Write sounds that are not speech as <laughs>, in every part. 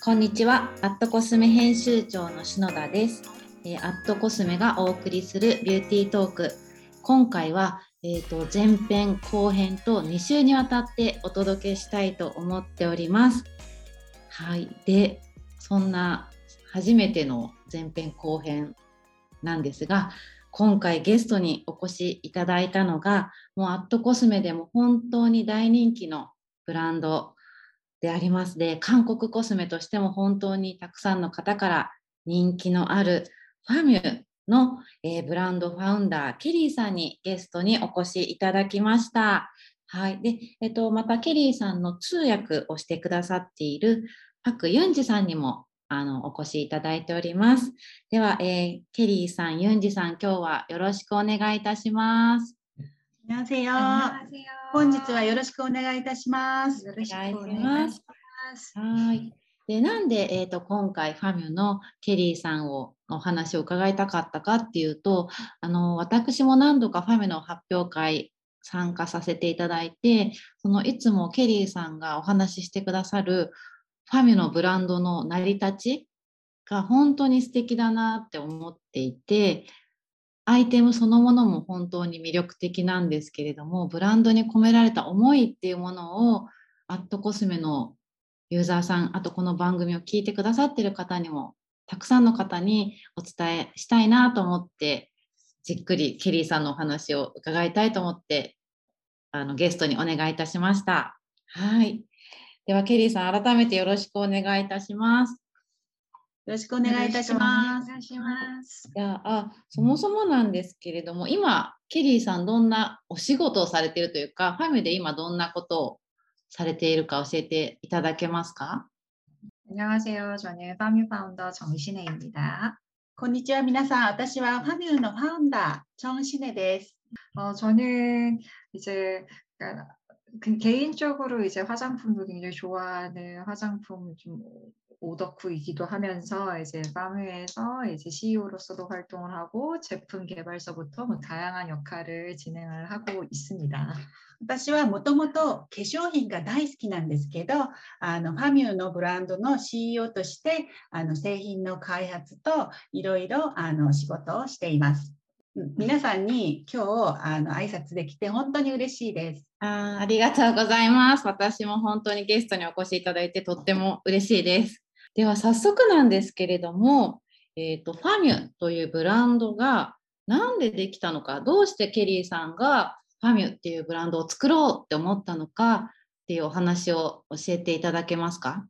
こんにちは。アットコスメ編集長の篠田です。えー、アットコスメがお送りするビューティートーク。今回は、えーと、前編後編と2週にわたってお届けしたいと思っております。はい。で、そんな初めての前編後編なんですが、今回ゲストにお越しいただいたのが、もうアットコスメでも本当に大人気のブランドでありますで、韓国コスメとしても本当にたくさんの方から人気のあるファミュの、えー、ブランドファウンダー、ケリーさんにゲストにお越しいただきました。はい。で、えっと、またケリーさんの通訳をしてくださっているパク・ユンジさんにもあのお越しいただいております。では、えー、ケリーさん、ユンジさん、今日はよろしくお願いいたします。こんにちは。本日はよろしくお願いいたします。よろしくお願いします。はい。で、なんで、えっ、ー、と、今回ファミュのケリーさんをお話を伺いたかったかっていうと、あの、私も何度かファミュの発表会参加させていただいて、そのいつもケリーさんがお話ししてくださるファミュのブランドの成り立ちが本当に素敵だなって思っていて、アイテムそのものも本当に魅力的なんですけれども、ブランドに込められた思いっていうものを、アットコスメのユーザーさん、あとこの番組を聞いてくださってる方にも、たくさんの方にお伝えしたいなと思って、じっくりケリーさんのお話を伺いたいと思って、あのゲストにお願いいたしました。はい。では、ケリーさん、改めてよろしくお願いいたします。よろしくお願いいたします。お願いします。いやあそもそもなんですけれども、今、ケリーさん、どんなお仕事をされているというか、ファミで今、どんなことをされているか教えていただけますか안녕하세요저는파뮤파운더정신혜입니다こんにちは、皆さん。私はファミュのファウンダー、チョンシネです。어저는이제개인적으로이제화장품을굉장히좋아하는화장품좀 오덕후이기도 하면서 이제 파뮤에서 이제 CEO로서도 활동을 하고 제품 개발서부터 뭐 다양한 역할을 진행을 하고 있습니다. 私はもともと化粧品が大好きなんですけど、あのファミュのブランドの CEO としてあの製品の開発といろいろあの仕事をしています。皆さんに今日あの挨拶できて本当に嬉しいです。あありがとうございます。私も本当にゲストにお越しいただいてとっても嬉しいです。 では早速なんですけれども、えーと、ファミュというブランドが何でできたのか、どうしてケリーさんがファミュっていうブランドを作ろうって思ったのかっていうお話を教えていただけますか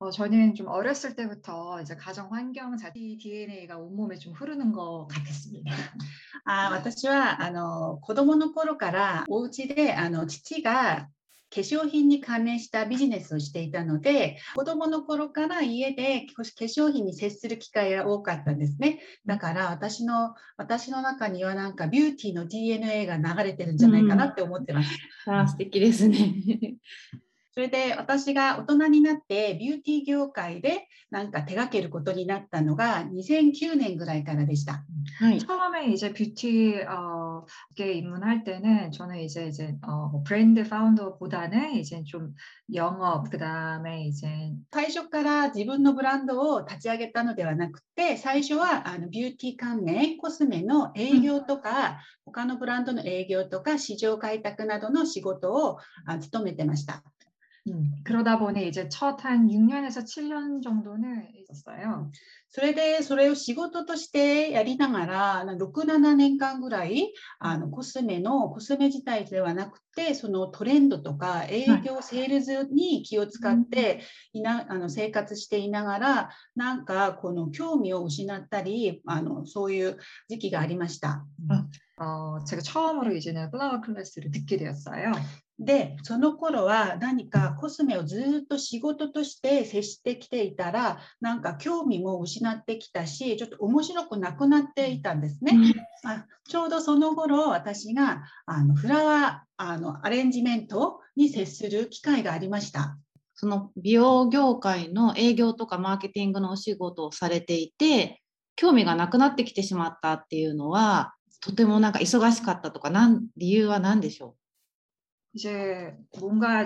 어저는좀어렸을때부터이제가정환경자기 DNA가 온몸에좀흐르는것같았습니다あ私はあの子供の頃からお家であの父が 化粧品に関連したビジネスをしていたので子どもの頃から家で化粧品に接する機会が多かったんですね。だから私の私の中にはなんかビューティーの DNA が流れてるんじゃないかなって思ってます。うん、あ素敵ですね。それで私が大人になってビューティー業界でなんか手掛けることになったのが2009年ぐらいからでした。はい、처음에이제뷰티어계입문할때는저는이제이제어브랜드파운더보다는이제좀영업그다음에이제最初から自分のブランドを立ち上げたのではなくて最初はあのビューティー関連コスメの営業とか、うん、他のブランドの営業とか市場開拓などの仕事を務めてました。 음, 그러다 보니 이제 첫 한 6년에서 7년 정도는 있었어요. それでそれを仕事としてやりながら6、7年間ぐらいあのコスメのコスメ自体ではなくてそのトレンドとか営業セールスに気を使って、うん、あの生活していながらなんかこの興味を失ったりあのそういう時期がありました。 で、처음으로 이제는 플라워 클래스를 듣게 되었어요. で、その頃は何かコスメをずっと仕事として接してきていたら、なんか興味も失ってきたし、ちょっと面白くなくなっていたんですね。あちょうどその頃、私があのフラワーあのアレンジメントに接する機会がありました。その美容業界の営業とかマーケティングのお仕事をされていて、興味がなくなってきてしまったっていうのは、とてもなんか忙しかったとか、なん理由は何でしょう？ 이 이제 뭔가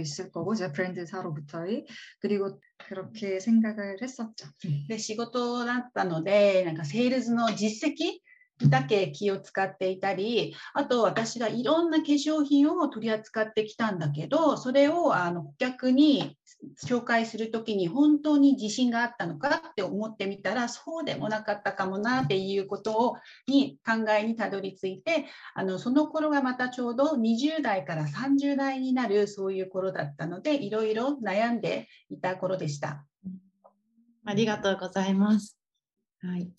있을 거고 제가 브랜드사로부터의 그리고 그렇게 생각을 했었죠. で、仕事だったので、なんかセールスの実績 だけ気を使っていたり、あと私がいろんな化粧品を取り扱ってきたんだけど、それをあの顧客に紹介するときに本当に自信があったのかって思ってみたら、そうでもなかったかもなっていうことをに考えにたどり着いて、あのその頃がまたちょうど20代から30代になるそういう頃だったので、いろいろ悩んでいた頃でした。ありがとうございます。はい。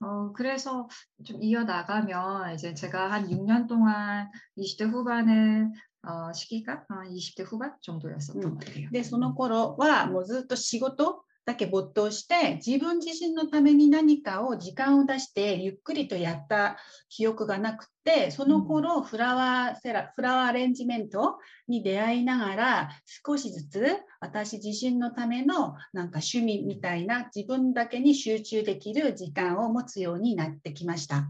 어, 그래서 좀 이어나가면 이제 제가 한 6년 동안 20대 후반의 어, 시기가 한 20대 후반 정도였었던 음. 것 같아요. で、その頃はもうずっと仕事 だけ没頭して、自分自身のために何かを時間を出してゆっくりとやった記憶がなくて、その頃フラワーセラ、フラワーアレンジメントに出会いながら、少しずつ私自身のためのなんか趣味みたいな自分だけに集中できる時間を持つようになってきました。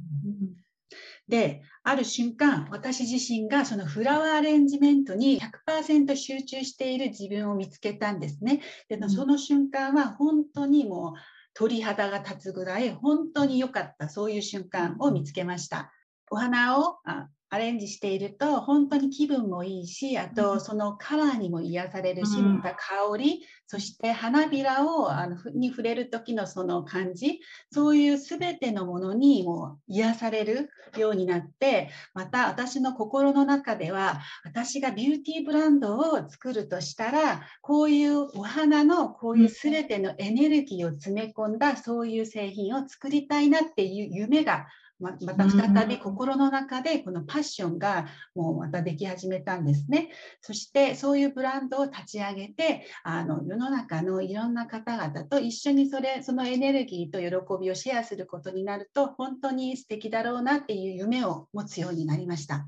で、ある瞬間、私自身がそのフラワーアレンジメントに100%集中している自分を見つけたんですね。で、うんその瞬間は本当にもう鳥肌が立つぐらい本当に良かった、そういう瞬間を見つけました。お花をあアレンジしていると本当に気分もいいし、あうんとそのカラーにも癒されるし、うんまた香り、そして花びらをあのふに触れる時のその感じ、そういうすべてのものにもう癒されるようになって、また私の心の中では、私がビューティーブランドを作るとしたら、こういうお花のこういうすべてのエネルギーを詰め込んだそういう製品を作りたいなっていう夢がままた再び心の中でこのパッションがもうまたでき始めたんですね。そしてそういうブランドを立ち上げてあの世のの中のいろんな方々と一緒にそれそのエネルギーと喜びをシェアすることになると本当に素敵だろうなっていう夢を持つようになりました。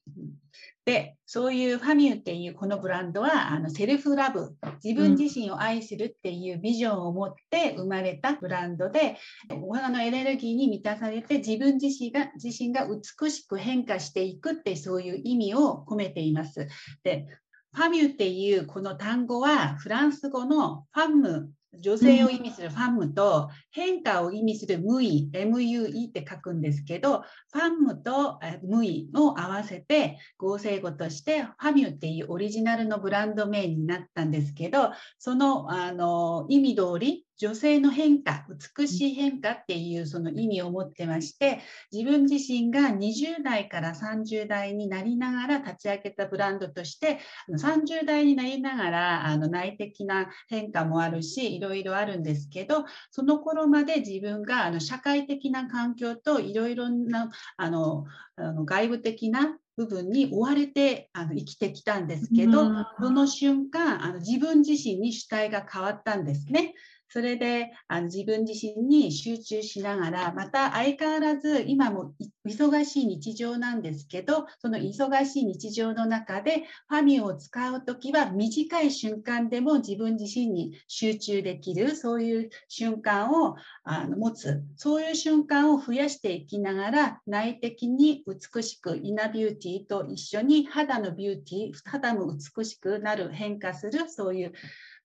で、そういうファミュっていうこのブランドはあのセルフラブ、自分自身を愛するっていうビジョンを持って生まれたブランドで、お花のエネルギーに満たされて自分自身が自身が美しく変化していくってそういう意味を込めています。で、ファミュっていうこの単語はフランス語のファム、女性を意味するファムと変化を意味するムイ、MUE って書くんですけど、ファムとえムイを合わせて合成語としてファミュっていうオリジナルのブランド名になったんですけど、そのあの意味通り女性の変化、美しい変化っていうその意味を持ってまして、自分自身が20代から30代になりながら立ち上げたブランドとして、あの30代になりながらあの内的な変化もあるし、いろいろあるんですけど、その頃まで自分があの社会的な環境といろいろなあのあの外部的な部分に追われてあの生きてきたんですけど、うんその瞬間あの自分自身に主体が変わったんですね。それであの自分自身に集中しながら、また相変わらず今も忙しい日常なんですけど、その忙しい日常の中でファミュを使うときは短い瞬間でも自分自身に集中できる、そういう瞬間をあの持つ、そういう瞬間を増やしていきながら、内的に美しく、イナビューティーと一緒に肌のビューティー、肌も美しくなる、変化する、そういう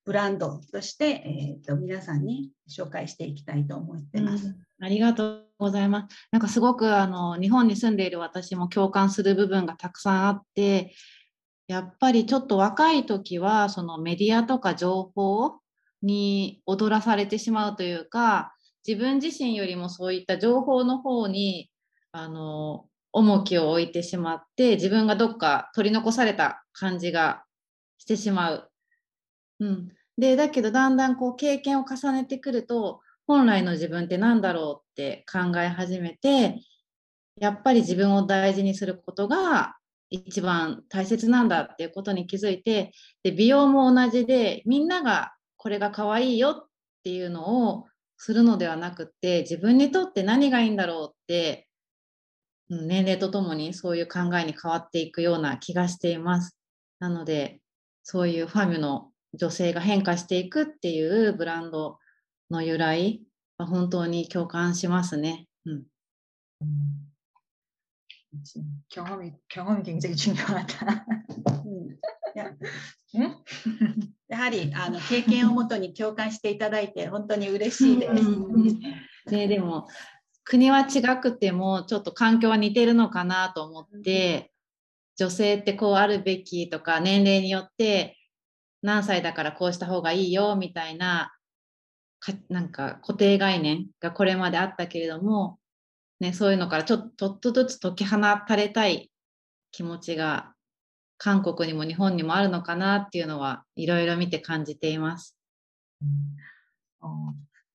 ブランドとして、えー、と皆さんに紹介していきたいと思ってます。うんありがとうございます。なんかすごくあの日本に住んでいる私も共感する部分がたくさんあって、やっぱりちょっと若い時はそのメディアとか情報に踊らされてしまうというか自分自身よりもそういった情報の方にあの重きを置いてしまって自分がどっか取り残された感じがしてしまう。うん、でだけどだんだんこう経験を重ねてくると本来の自分って何だろうって考え始めてやっぱり自分を大事にすることが一番大切なんだっていうことに気づいてで美容も同じでみんながこれが可愛いよっていうのをするのではなくて自分にとって何がいいんだろうって年齢とともにそういう考えに変わっていくような気がしています。なのでそういうファミュの女性が変化していくっていうブランドの由来は本当に共感しますね。うん、경험이경험이굉장히중요하다やはりあの経験をもとに共感していただいて本当に嬉しいです。ね、でも国は違くてもちょっと環境は似てるのかなと思って、女性ってこうあるべきとか年齢によって 何歳だからこうした方がいいよみたいなかなんか固定概念がこれまであったけれどもね、そういうのからちょちょっとずつ解き放たれたい気持ちが韓国にも日本にもあるのかなっていうのはいろいろ見て感じています。うん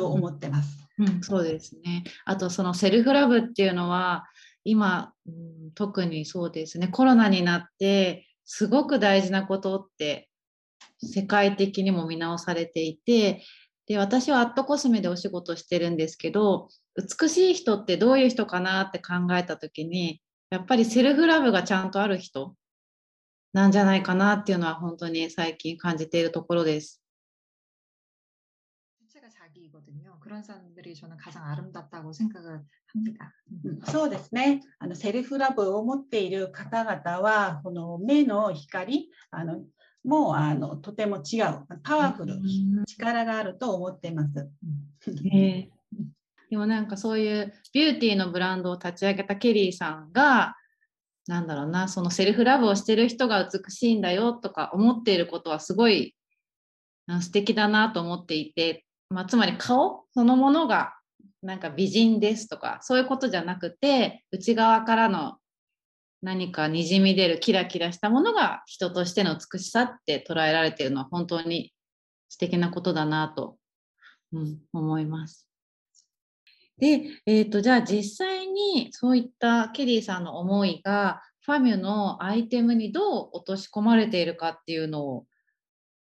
と思ってます。うん、そうですね。あとそのセルフラブっていうのは今、うん、特にそうですねコロナになってすごく大事なことって世界的にも見直されていてで私はアットコスメでお仕事してるんですけど美しい人ってどういう人かなって考えた時にやっぱりセルフラブがちゃんとある人なんじゃないかなっていうのは本当に最近感じているところです。 그런 사람들이 저는 가장 아름답다고 생각을 합니다. そうですね。あのセルフラブを持っている方々はこの目の光、あのもうあのとても違うパワフル、力があると思ってます。 でもなんかそういうビューティーのブランドを立ち上げたケリーさんがなんだろうなそのセルフラブをしてる人が美しいんだよとか思っていることはすごい素敵だなと思っていて まあ、つまり顔そのものがなんか美人ですとかそういうことじゃなくて内側からの何かにじみ出るキラキラしたものが人としての美しさって捉えられているのは本当に素敵なことだなと、うん、思います。で、えーと、じゃあ実際にそういったケリーさんの思いがファミュのアイテムにどう落とし込まれているかっていうのを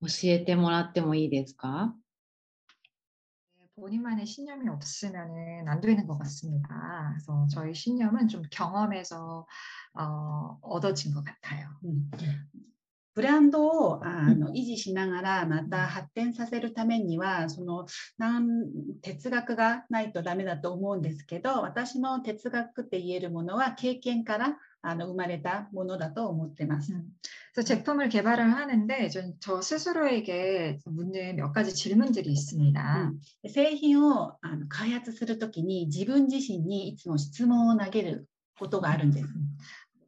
教えてもらってもいいですか？ 본인만의 신념이 없으면 안 되는 것 같습니다. 그래서 저희 신념은 좀 경험에서 어, 얻어진 것 같아요. 음. ブランドをあの維持しながらまた発展させるためにはそのなん哲学がないとダメだと思うんですけど私の哲学って言えるものは経験からあの生まれたものだと思ってます。 그래서 제품을 개발을 하는데 저 스스로에게 묻는 몇 가지 질문들이 있습니다. 製品をあの開発するときに自分自身にいつも質問を投げることがあるんです。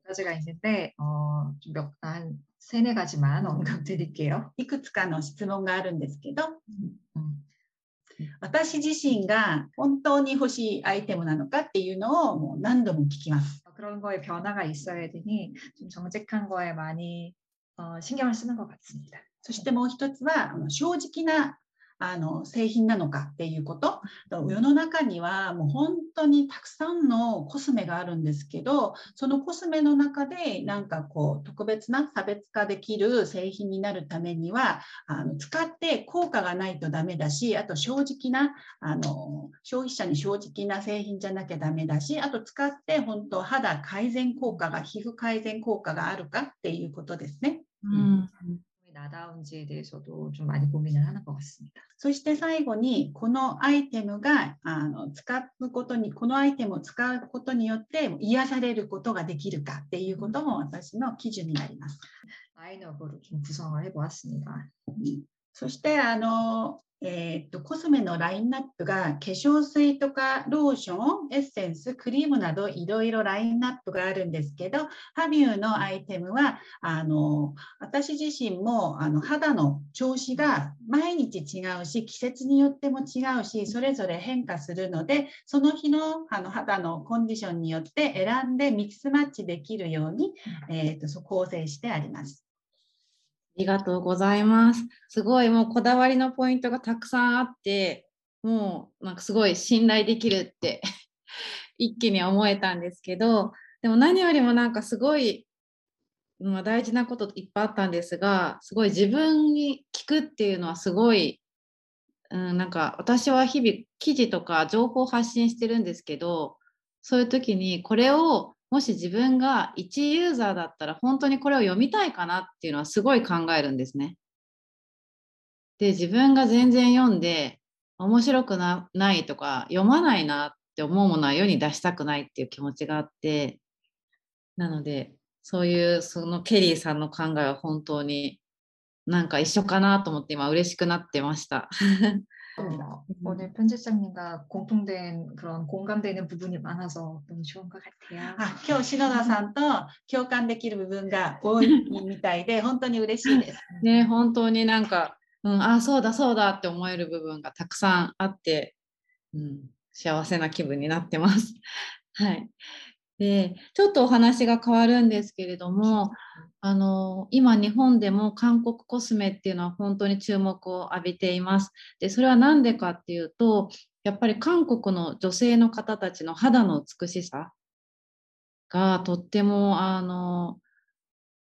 가지가 있는데 어, 몇한 세네 가지만 언급드릴게요. いくつかの質問があるんですけど、私自身が本当に欲しいアイテムなのかっていうのをもう何度も聞きます。 그런 거에 변화가 있어야 되니 좀 정직한 거에 많이 어, 신경을 쓰는 것 같습니다. そしてもう一つは正直な あの製品なのかっていうこと世の中にはもう本当にたくさんのコスメがあるんですけどそのコスメの中でなんかこう特別な差別化できる製品になるためにはあの使って効果がないとダメだしあと正直なあの消費者に正直な製品じゃなきゃダメだしあと使って本当肌改善効果が皮膚改善効果があるかっていうことですね。うん 나다운지에 대해서도 좀 많이 고민을 하는 것 같습니다. そして最後にこのアイテムがあの使うことにこのアイテムを使うことによって癒されることができるかっていうことも私の基準になります。 라인업으로 좀 구성을 해보았습니다. そしてあの、えーっとコスメのラインナップが化粧水とかローション、エッセンス、クリームなどいろいろラインナップがあるんですけど、ハミューのアイテムはあの私自身もあの肌の調子が毎日違うし、季節によっても違うし、それぞれ変化するので、その日のあの肌のコンディションによって選んでミックスマッチできるように、えーっと構成してあります。ありがとうございます。すごいもうこだわりのポイントがたくさんあって、もうなんかすごい信頼できるって <laughs> 一気に思えたんですけど、でも何よりもなんかすごい、まあ、大事なこといっぱいあったんですが、すごい自分に聞くっていうのはすごい、うん、なんか私は日々記事とか情報を発信してるんですけど、そういう時にこれをもし自分が一ユーザーだったら本当にこれを読みたいかなっていうのはすごい考えるんですね。で自分が全然読んで面白くなないとか読まないなって思うものは世に出したくないっていう気持ちがあってなのでそういうそのケリーさんの考えは本当になんか一緒かなと思って今嬉しくなってました。 어, 오늘 편집장님과 공통된 그런 공감되는 부분이 많아서 너무 좋은 것 같아요. あ今日篠田さんと共感できる部分が多いみたいで本当に嬉しいです。ね本当になんか、うん、あそうだそうだって思える部分がたくさんあって、うん、幸せな気分になってます。はい。<laughs> で、ちょっとお話が変わるんですけれども、 あの今日本でも韓国コスメっていうのは本当に注目を浴びています。で、それは何でかっていうと、やっぱり韓国の女性の方たちの肌の美しさがとってもあの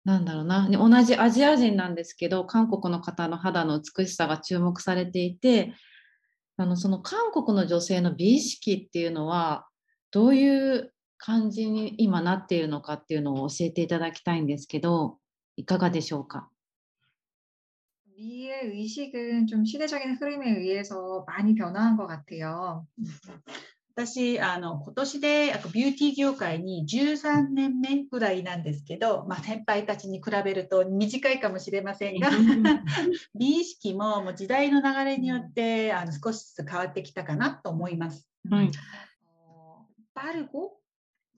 なんだろうな、同じアジア人なんですけど、韓国の方の肌の美しさが注目されていて、あのその韓国の女性の美意識っていうのは、どういう感じに今なっているのかっていうのを教えていただきたいんですけど、いかがでしょうか。 미의 의식은 좀 시대적인 흐름에 의해서 많이 변화한 것 같아요. 私あの今年であとビューティー業界に13年目ぐらいなんですけど、まあ、先輩たちに比べると短いかもしれませんが美意識ももう時代の流れによってあの少しずつ変わってきたかなと思います。はい。 어, 빠르고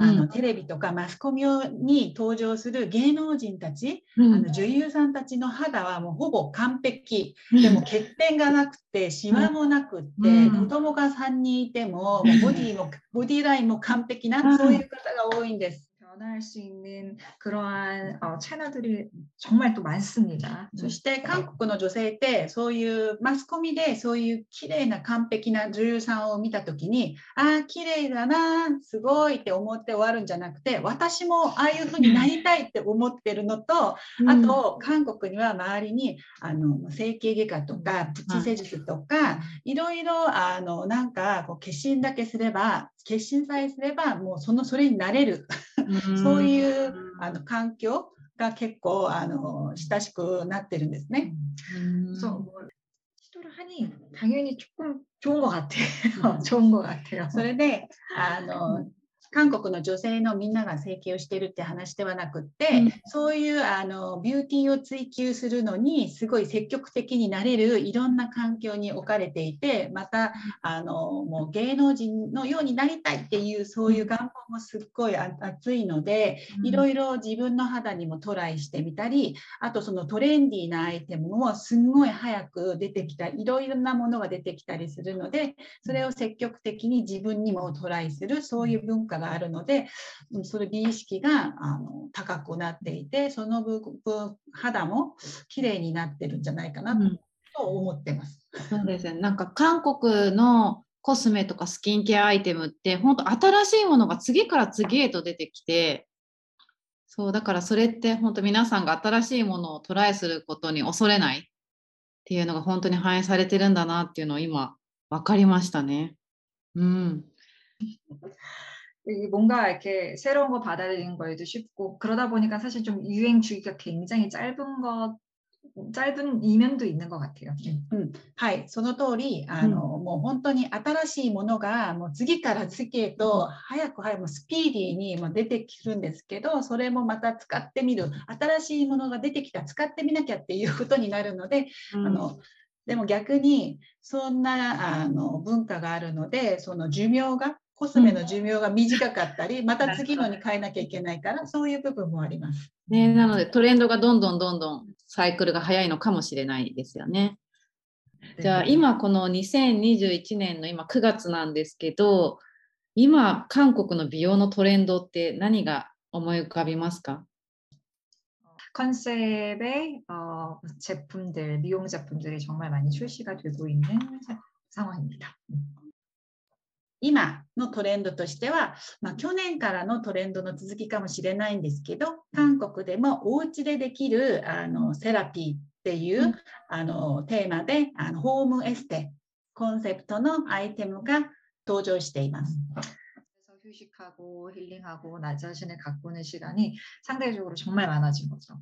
あの、うんテレビとかマスコミに登場する芸能人たち、うん。あの女優さんたちの肌はもうほぼ完璧。でも欠点がなくてシワもなくって、うん。子供が3人いてももうボディもボディラインも完璧な、うん。そういう方が多いんです。변화할 수 있는 그러한 어, 채널들이 정말 또 많습니다. そして韓国の女性ってそういうマスコミでそういう綺麗な完璧な女優さんを見た時にああ綺麗だなすごいって思って終わるんじゃなくて私もああいうふうになりたいって思ってるのと、あと韓国には周りにあの整形外科とかプチ施術とか、いろいろあのなんかこう決心だけすれば 決心さえすればもうそのそれになれる、そういうあの環境が結構あの親しくなってるんですね。 그래서 뭐 시도를 하니 당연히 조금 좋은 것 같아요. 좋은 것 같아요. それであの 韓国の女性のみんなが整形をしてるって話ではなくって、うん。そういうあのビューティーを追求するのにすごい積極的になれるいろんな環境に置かれていてまたあのもう芸能人のようになりたいっていうそういう願望もすっごいあ熱いので、いろいろ自分の肌にもトライしてみたりあとそのトレンディーなアイテムもすんごい早く出てきたいろいろなものが出てきたりするのでそれを積極的に自分にもトライするそういう文化があるので、それ美意識があの高くなっていて、その分肌も綺麗になってるんじゃないかなと思ってます。うん、そうですね。なんか韓国のコスメとかスキンケアアイテムって本当新しいものが次から次へと出てきてそうだからそれって本当皆さんが新しいものをトライすることに恐れないっていうのが本当に反映されてるんだなっていうのを今分かりましたね。うん。<laughs> 뭔가이렇게새로운거받아들이는거에도쉽고그러다보니까사실좀유행주기가굉장히짧은것 짧은 이면도 있는 것 같아요. うん、はい、その通り、あの、うん、もう本当に新しいものがもう次から次へと早く早くスピーディーにも出てくるんですけど、それもまた使ってみる、新しいものが出てきた、使ってみなきゃっていうことになるので、うん、あのでも逆にそんなあの文化があるので、その寿命が コスメの寿命が短かったり、<laughs> また次のに変えなきゃいけないから、そういう部分もあります。ね、なのでトレンドがどんどんどんどんサイクルが早いのかもしれないですよね。じゃあ今この2021年の今9月なんですけど今韓国の美容のトレンドって何が思い浮かびますか컨셉의어제품들미용제품들이정말많이출시가되고있는상황입니다 今のトレンドとしては、まあ、去年からのトレンドの続きかもしれないんですけど韓国でもお家でできるあのセラピーっていう、うん、あのテーマであのホームエステコンセプトのアイテムが登場しています。휴식하고힐링하고나자신을가꾸는시간이상대적으로정말많아진거죠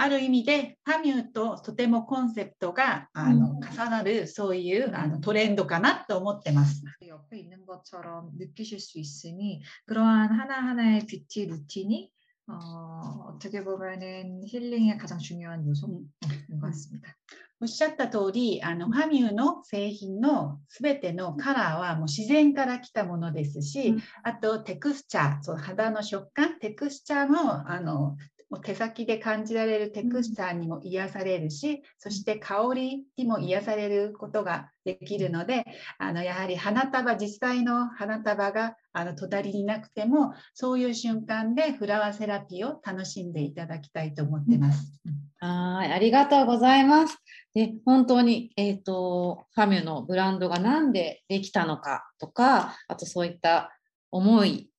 ある意味でファミューととてもコンセプトがあの、重なるそういうあのトレンドかなと思ってます。옆에있는것처럼느끼실수있으니그러한하나하나의뷰티루틴이어어떻게보면은힐링의가장중요한요소인것같습니다おっしゃった通り、あのファミューの製品のすべてのカラーはもう自然から来たものですし、うん、あとテクスチャー、そう肌の食感、テクスチャーもあの もう手先で感じられるテクスチャーにも癒されるし、そして香りにも癒されることができるのであのやはり花束実際の花束があの隣になくてもそういう瞬間でフラワーセラピーを楽しんでいただきたいと思ってます。はいありがとうございます。で本当に、えーと、ファミュのブランドが何でできたのかとかあとそういった思い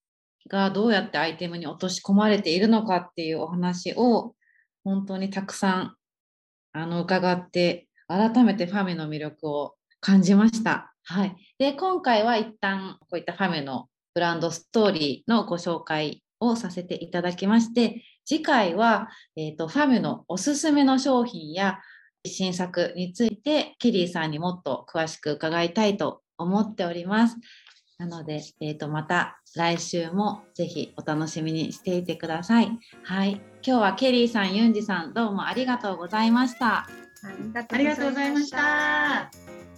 がどうやってアイテムに落とし込まれているのかっていうお話を本当にたくさんあの伺って改めてファミの魅力を感じました。はい、で今回は一旦こういったファミのブランドストーリーのご紹介をさせていただきまして次回は、えーと、ファミのおすすめの商品や新作についてケリーさんにもっと詳しく伺いたいと思っております。なので、えー、とまた来週もぜひお楽しみにしていてください。はい、今日はケリーさん、ユンジさん、どうもありがとうございました。ありがとうございました。